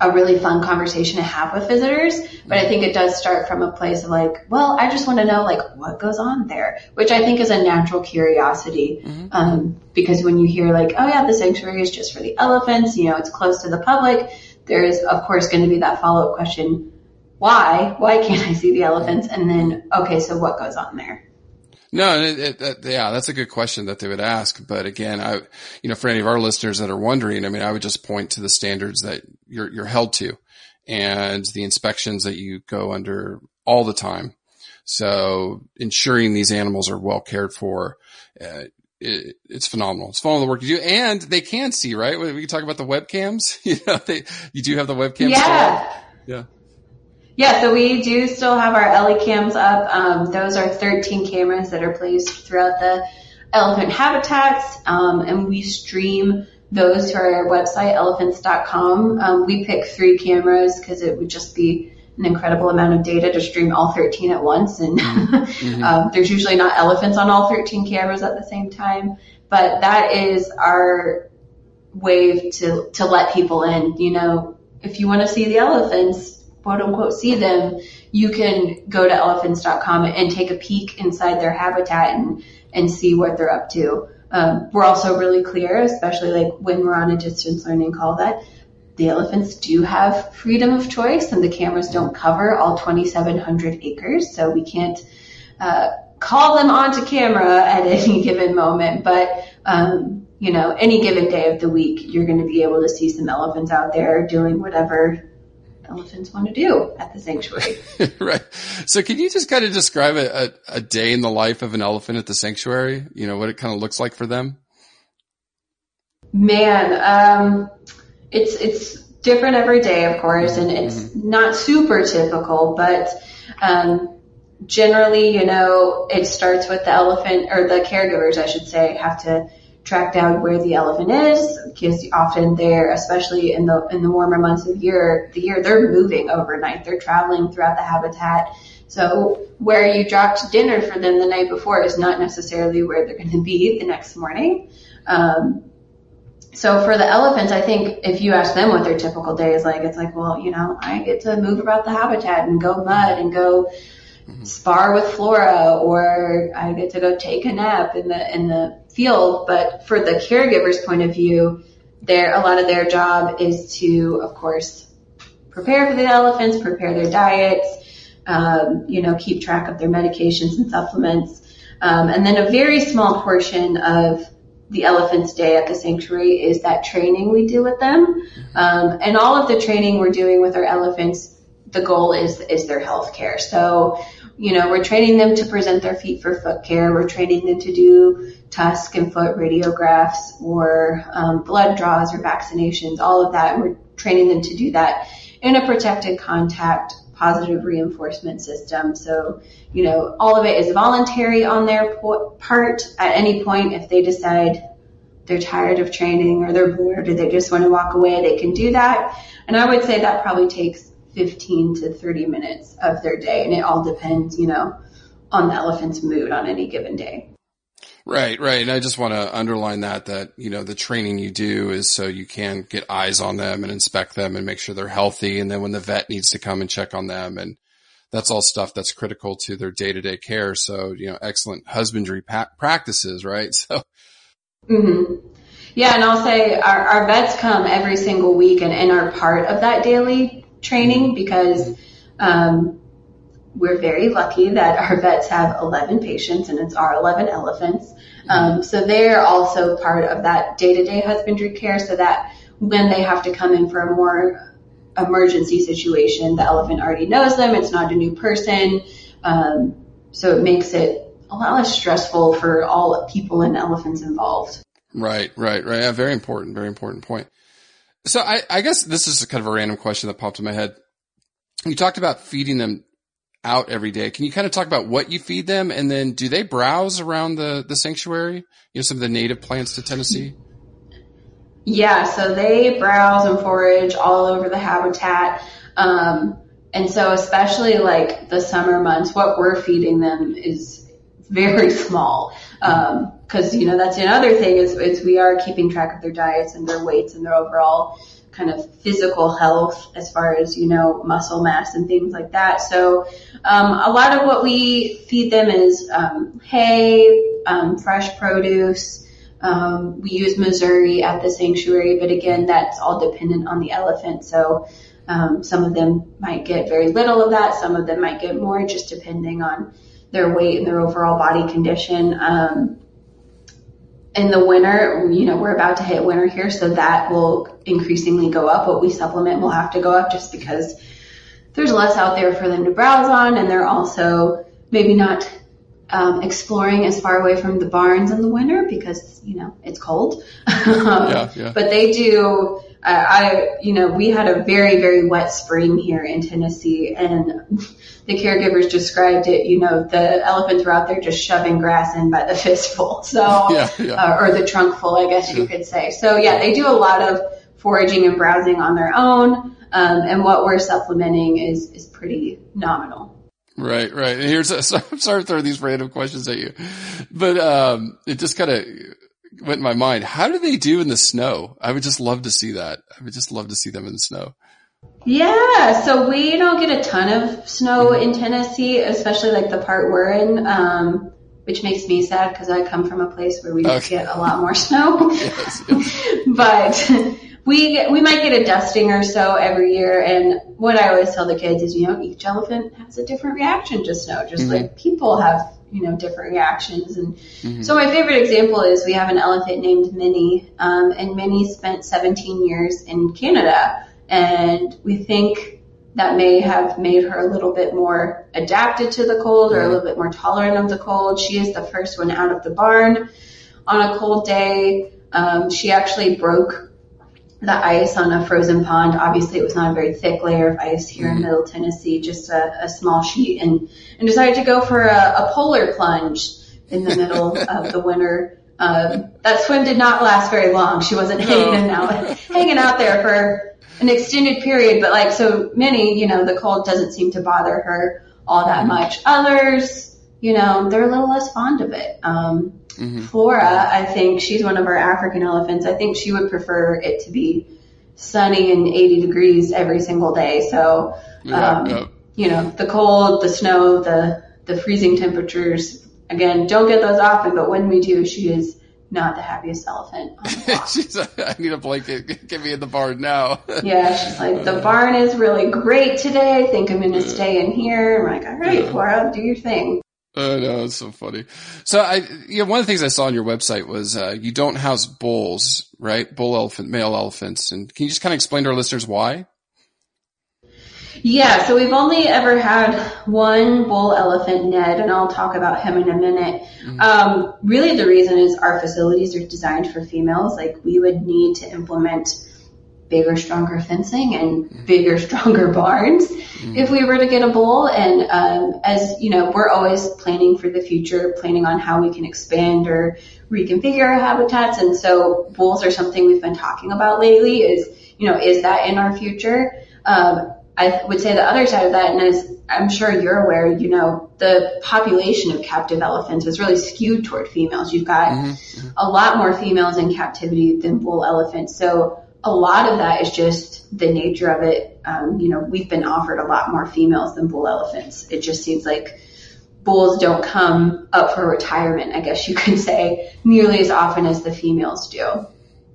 S2: a really fun conversation to have with visitors. But I think it does start from a place of like, well, I just want to know like what goes on there, which I think is a natural curiosity. Um, because when you hear like, oh yeah, the sanctuary is just for the elephants, you know, it's close to the public. There is of course going to be that follow up question. Why? Why can't I see the elephants? And then, okay, so what goes on there?
S1: No, it, it, it, yeah, that's a good question that they would ask. But again, I, you know, for any of our listeners that are wondering, I mean, I would just point to the standards that you're, you're held to and the inspections that you go under all the time. So ensuring these animals are well cared for, uh, it, it's phenomenal. It's phenomenal the work you do, and they can see, right? We can talk about the webcams. you know, they, you do have the webcams.
S2: Yeah.
S1: Yeah.
S2: Yeah, so we do still have our EleCams up. Um, those are 13 cameras that are placed throughout the elephant habitats, um, and we stream those to our website, elephants.com. Um, we pick three cameras because it would just be an incredible amount of data to stream all 13 at once. And mm-hmm. um, there's usually not elephants on all 13 cameras at the same time. But that is our way to, to let people in. You know, if you want to see the elephants, quote unquote see them, you can go to elephants.com and take a peek inside their habitat and, and see what they're up to. Um, we're also really clear, especially like when we're on a distance learning call that the elephants do have freedom of choice and the cameras don't cover all 2,700 acres. So we can't, uh, call them onto camera at any given moment, but, um, you know, any given day of the week, you're going to be able to see some elephants out there doing whatever elephants want to do at the sanctuary.
S1: right. So can you just kind of describe a, a, a, day in the life of an elephant at the sanctuary? You know, what it kind of looks like for them?
S2: Man, um, it's, it's different every day, of course, and it's mm-hmm. not super typical, but, um, generally, you know, it starts with the elephant or the caregivers, I should say, have to track down where the elephant is because often they're, especially in the in the warmer months of year, the year they're moving overnight. They're traveling throughout the habitat. So where you dropped dinner for them the night before is not necessarily where they're going to be the next morning. Um, so for the elephants, I think if you ask them what their typical day is like, it's like, well, you know, I get to move about the habitat and go mud and go mm-hmm. spar with Flora, or I get to go take a nap in the in the field. But for the caregiver's point of view, their a lot of their job is to, of course, prepare for the elephants, prepare their diets, um, you know, keep track of their medications and supplements, um, and then a very small portion of the elephant's day at the sanctuary is that training we do with them, um, and all of the training we're doing with our elephants. The goal is is their health care. So you know, we're training them to present their feet for foot care. We're training them to do tusk and foot radiographs or um, blood draws or vaccinations, all of that. And we're training them to do that in a protected contact positive reinforcement system. So, you know, all of it is voluntary on their po- part. At any point, if they decide they're tired of training or they're bored or they just want to walk away, they can do that. And I would say that probably takes 15 to 30 minutes of their day. And it all depends, you know, on the elephant's mood on any given day.
S1: Right, right. And I just want to underline that, that, you know, the training you do is so you can get eyes on them and inspect them and make sure they're healthy. And then when the vet needs to come and check on them and that's all stuff that's critical to their day to day care. So, you know, excellent husbandry pa- practices, right? So.
S2: Mm-hmm. Yeah. And I'll say our, our vets come every single week and, and are part of that daily training because um, we're very lucky that our vets have 11 patients and it's our 11 elephants. Um, so they're also part of that day-to-day husbandry care so that when they have to come in for a more emergency situation, the elephant already knows them. It's not a new person. Um, so it makes it a lot less stressful for all people and elephants involved.
S1: Right, right, right. Yeah, very important, very important point. So I, I guess this is kind of a random question that popped in my head. You talked about feeding them out every day. Can you kind of talk about what you feed them and then do they browse around the, the sanctuary? You know, some of the native plants to Tennessee?
S2: Yeah, so they browse and forage all over the habitat. Um, and so especially like the summer months, what we're feeding them is very small. Um, cause you know, that's another thing is, is we are keeping track of their diets and their weights and their overall kind of physical health as far as, you know, muscle mass and things like that. So, um, a lot of what we feed them is, um, hay, um, fresh produce. Um, we use Mazuri at the sanctuary, but again, that's all dependent on the elephant. So, um, some of them might get very little of that. Some of them might get more just depending on their weight and their overall body condition. Um, in the winter, you know, we're about to hit winter here, so that will increasingly go up. What we supplement will have to go up just because there's less out there for them to browse on, and they're also maybe not um, exploring as far away from the barns in the winter because you know it's cold.
S1: yeah, yeah.
S2: But they do. Uh, I, you know, we had a very, very wet spring here in Tennessee and the caregivers described it, you know, the elephants were out there just shoving grass in by the fistful. So,
S1: yeah, yeah.
S2: Uh, or the trunkful, I guess you could say. So yeah, they do a lot of foraging and browsing on their own. Um, and what we're supplementing is, is pretty nominal.
S1: Right, right. And here's, a, so I'm sorry to throw these random questions at you, but, um, it just kind of went in my mind. How do they do in the snow? I would just love to see that. I would just love to see them in the snow.
S2: Yeah, so we don't get a ton of snow in Tennessee, especially like the part we're in, um, which makes me sad because I come from a place where we okay. get a lot more snow. yes, yes. but we we might get a dusting or so every year. And what I always tell the kids is, you know, each elephant has a different reaction to snow, just mm-hmm. like people have you know, different reactions. And mm-hmm. so my favorite example is we have an elephant named Minnie, um, and Minnie spent 17 years in Canada. And we think that may have made her a little bit more adapted to the cold or a little bit more tolerant of the cold. She is the first one out of the barn on a cold day. Um, she actually broke the ice on a frozen pond. Obviously, it was not a very thick layer of ice here mm-hmm. in Middle Tennessee, just a, a, small sheet, and and decided to go for a, a polar plunge in the middle of the winter. Um, that swim did not last very long. She wasn't hanging out hanging out there for an extended period, but like so many, you know, the cold doesn't seem to bother her all that mm-hmm. much. Others, you know, they're a little less fond of it. Um, Mm-hmm. Flora, I think she's one of our African elephants. I think she would prefer it to be sunny and 80 degrees every single day. So, um, yeah. you know, the cold, the snow, the, the freezing temperatures, again, don't get those often, but when we do, she is not the happiest elephant.
S1: she's like, I need a blanket. Get me in the barn now.
S2: yeah, she's like, the barn is really great today. I think I'm going to stay in here. I'm like, all right. Flora, do your thing.
S1: Oh no, it's so funny. So I, you know, one of the things I saw on your website was uh, you don't house bulls, right? Bull elephant, male elephants, and can you just kind of explain to our listeners why?
S2: Yeah, so we've only ever had one bull elephant, Ned, and I'll talk about him in a minute. Mm-hmm. Um, really, the reason is our facilities are designed for females. Like we would need to implement bigger, stronger fencing and bigger, stronger barns mm. if we were to get a bull. And um, as you know, we're always planning for the future, planning on how we can expand or reconfigure our habitats. And so bulls are something we've been talking about lately. Is you know, is that in our future? Um, I would say the other side of that, and as I'm sure you're aware, you know, the population of captive elephants is really skewed toward females. You've got mm-hmm. a lot more females in captivity than bull elephants. So a lot of that is just the nature of it. Um, you know, we've been offered a lot more females than bull elephants. It just seems like bulls don't come up for retirement, I guess you could say, nearly as often as the females do.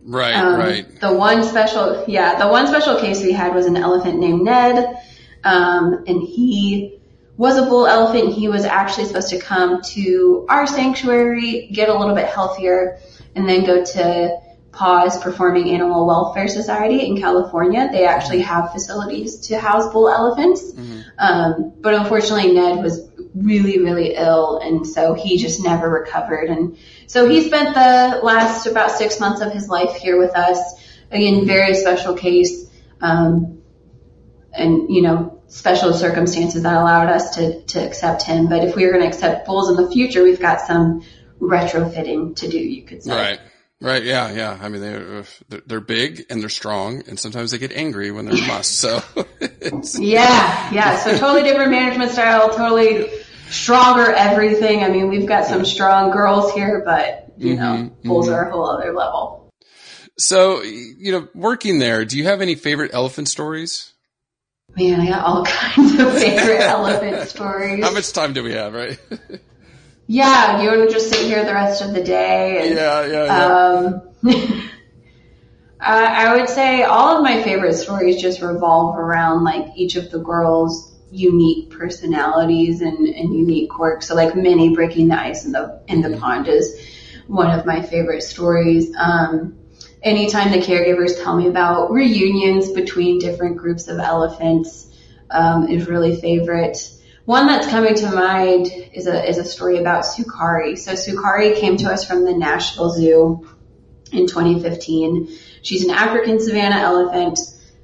S1: Right, um, right.
S2: The one special, yeah, the one special case we had was an elephant named Ned, um, and he was a bull elephant. He was actually supposed to come to our sanctuary, get a little bit healthier, and then go to Paws Performing Animal Welfare Society in California. They actually have facilities to house bull elephants. Mm-hmm. Um, but unfortunately, Ned was really, really ill, and so he just never recovered. And so he spent the last about six months of his life here with us. Again, very special case, um, and you know, special circumstances that allowed us to to accept him. But if we were going to accept bulls in the future, we've got some retrofitting to do. You could say.
S1: Right. Right. Yeah. Yeah. I mean, they're, they're big and they're strong and sometimes they get angry when they're musth. So
S2: yeah. Yeah. So totally different management style, totally stronger everything. I mean, we've got some strong girls here, but you know, mm-hmm, bulls mm-hmm. are a whole other level.
S1: So, you know, working there, do you have any favorite elephant stories?
S2: Man, I got all kinds of favorite elephant stories.
S1: How much time do we have, right?
S2: Yeah, you want to just sit here the rest of the day?
S1: And, yeah, yeah,
S2: yeah. Um, I would say all of my favorite stories just revolve around like each of the girls unique personalities and, and unique quirks. So like Minnie breaking the ice in the in the pond is one of my favorite stories. Um, anytime the caregivers tell me about reunions between different groups of elephants um, is really favorite. One that's coming to mind is a is a story about Sukari. So Sukari came to us from the Nashville Zoo in 2015. She's an African savanna elephant,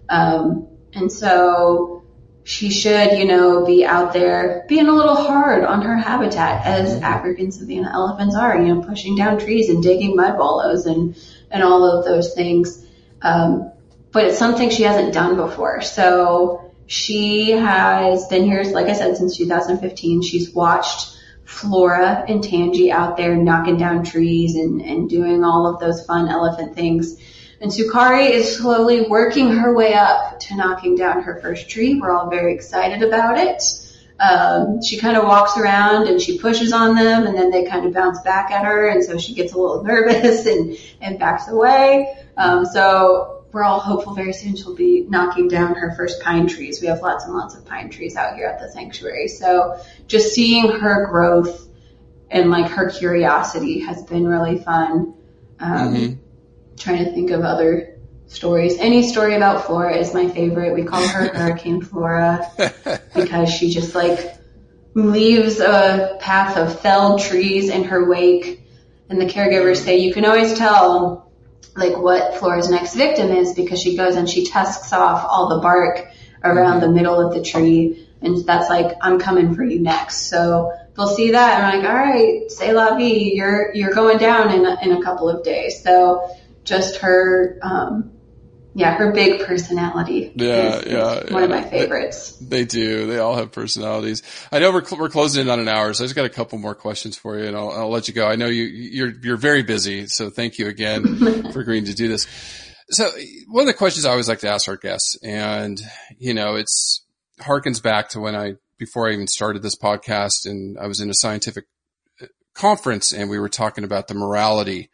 S2: um, and so she should, you know, be out there being a little hard on her habitat as African savanna elephants are, you know, pushing down trees and digging mud wallows and and all of those things. Um, but it's something she hasn't done before. So she has been here, like I said, since 2015. She's watched Flora and Tange out there knocking down trees and, and doing all of those fun elephant things. And Sukari is slowly working her way up to knocking down her first tree. We're all very excited about it. Um, she kind of walks around and she pushes on them and then they kind of bounce back at her and so she gets a little nervous and, and backs away. Um, so we're all hopeful very soon she'll be knocking down her first pine trees. We have lots and lots of pine trees out here at the sanctuary. So just seeing her growth and like her curiosity has been really fun. Um, mm-hmm. trying to think of other stories. Any story about Flora is my favorite. We call her Hurricane Flora because she just like leaves a path of felled trees in her wake. And the caregivers say you can always tell like what Flora's next victim is because she goes and she tusks off all the bark around the middle of the tree. And that's like, I'm coming for you next. So they'll see that and like, all right, say la vie, you're, you're going down in a, in a couple of days. So just her, um, yeah, her big personality.
S1: Yeah, yeah,
S2: one of my favorites.
S1: They, they, do. They all have personalities. I know we're we're closing in on an hour, so I just got a couple more questions for you, and I'll, I'll let you go. I know you you're you're very busy, so thank you again for agreeing to do this. So one of the questions I always like to ask our guests, and you know, it's harkens back to when I before I even started this podcast, and I was in a scientific uh, conference, and we were talking about the morality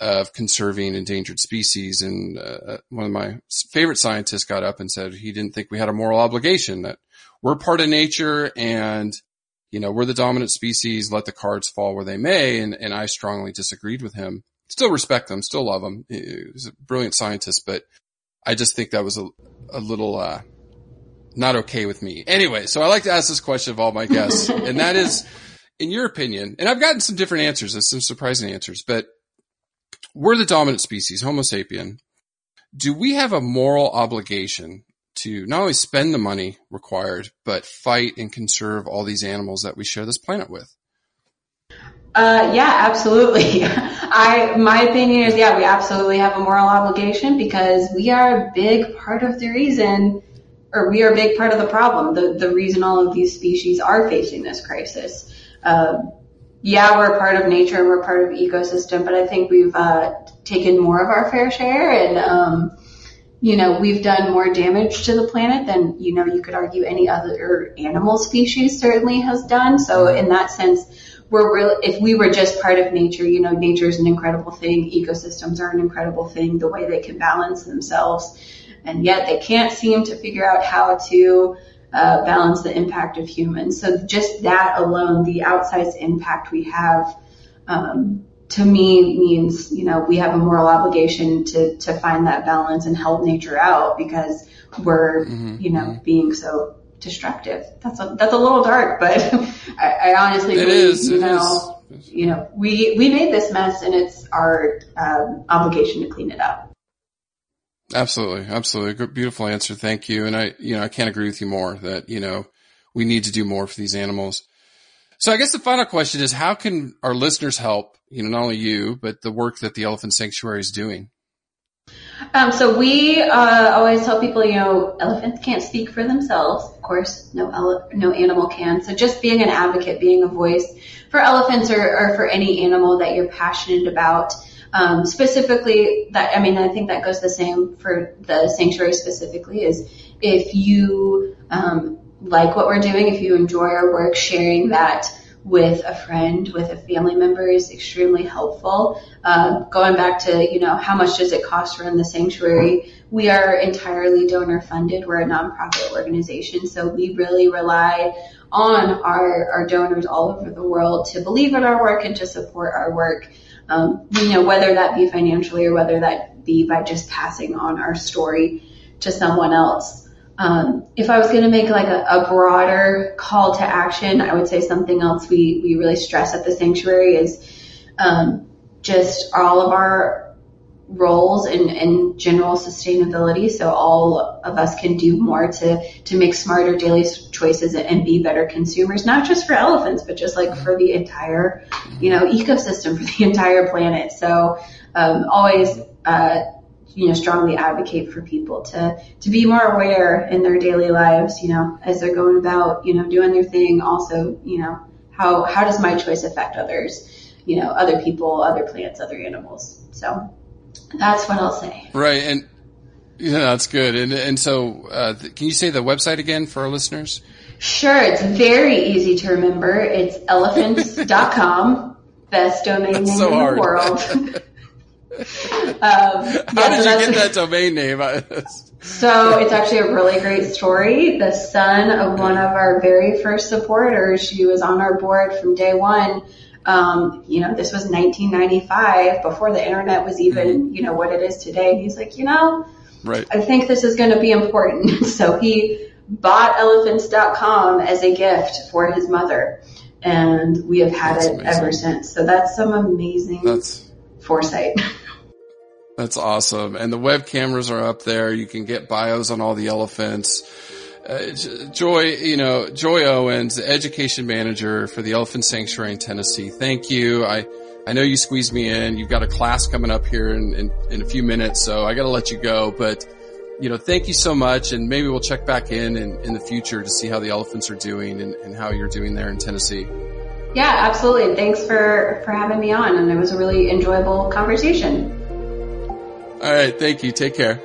S1: of conserving endangered species. And uh, one of my favorite scientists got up and said he didn't think we had a moral obligation that we're part of nature and you know we're the dominant species. Let the cards fall where they may. And and I strongly disagreed with him. Still respect him. Still love him. He's a brilliant scientist, but I just think that was a a little. Uh, not okay with me. Anyway, so I like to ask this question of all my guests, and that is, in your opinion, and I've gotten some different answers, some surprising answers, but we're the dominant species, Homo sapien. Do we have a moral obligation to not only spend the money required, but fight and conserve all these animals that we share this planet with?
S2: Uh, yeah, absolutely. I, my opinion is, yeah, we absolutely have a moral obligation because we are a big part of the reason, or we are a big part of the problem, the, the reason all of these species are facing this crisis. Uh, yeah, we're part of nature and we're part of the ecosystem, but I think we've uh, taken more of our fair share and, um, you know, we've done more damage to the planet than, you know, you could argue any other animal species certainly has done. So in that sense, we're really, if we were just part of nature, you know, nature is an incredible thing. Ecosystems are an incredible thing, the way they can balance themselves. And yet they can't seem to figure out how to uh, balance the impact of humans. So just that alone, the outsized impact we have, um, to me means, you know, we have a moral obligation to, to find that balance and help nature out because we're, mm-hmm, you know, being so destructive. That's a, that's a little dark, but I, I honestly
S1: it
S2: believe,
S1: is,
S2: you know, is. you know, we, we made this mess and it's our um, obligation to clean it up.
S1: Absolutely. Absolutely. Beautiful answer. Thank you. And I, you know, I can't agree with you more that, you know, we need to do more for these animals. So I guess the final question is how can our listeners help, you know, not only you, but the work that the Elephant Sanctuary is doing?
S2: Um, so we uh, always tell people, you know, elephants can't speak for themselves. Of course, no ele- no animal can. So just being an advocate, being a voice for elephants or, or for any animal that you're passionate about, um, specifically, that I mean, I think that goes the same for the sanctuary specifically. Is if you um, like what we're doing, if you enjoy our work, sharing that with a friend, with a family member is extremely helpful. Uh, going back to, you know, how much does it cost to run the sanctuary? We are entirely donor funded. We're a nonprofit organization, so we really rely on our, our donors all over the world to believe in our work and to support our work. Um, you know, whether that be financially or whether that be by just passing on our story to someone else. Um, if I was going to make like a, a, broader call to action, I would say something else we, we really stress at the sanctuary is um, just all of our roles in general sustainability. So all of us can do more to, to make smarter daily choices and be better consumers, not just for elephants, but just like for the entire, you know, ecosystem for the entire planet. So, um, always, uh, you know, strongly advocate for people to, to be more aware in their daily lives, you know, as they're going about, you know, doing their thing. Also, you know, how, how does my choice affect others? You know, other people, other plants, other animals. So that's what I'll say.
S1: Right. And yeah, that's good. And, and so, uh, can you say the website again for our listeners?
S2: Sure. It's very easy to remember. It's elephants.com. Best domain that's name so in hard. the world.
S1: um, yeah, How did so you get that domain name?
S2: so it's actually a really great story. The son of one of our very first supporters, she was on our board from day one um, you know, this was 1995 before the internet was even, mm-hmm. you know, what it is today. And he's like, you know,
S1: right.
S2: I think this is going to be important. so he bought elephants.com as a gift for his mother. And we have had that's it amazing. ever since. So that's some amazing that's, foresight.
S1: That's awesome. And the web cameras are up there. You can get bios on all the elephants. Uh, Joy, you know, Joy Owens, the education manager for the Elephant Sanctuary in Tennessee. Thank you. I, I know you squeezed me in. You've got a class coming up here in, in, in a few minutes, so I got to let you go. But, you know, thank you so much. And maybe we'll check back in in, in the future to see how the elephants are doing and, and how you're doing there in Tennessee.
S2: Yeah, absolutely. Thanks for, for having me on. And it was a really enjoyable conversation.
S1: All right. Thank you. Take care.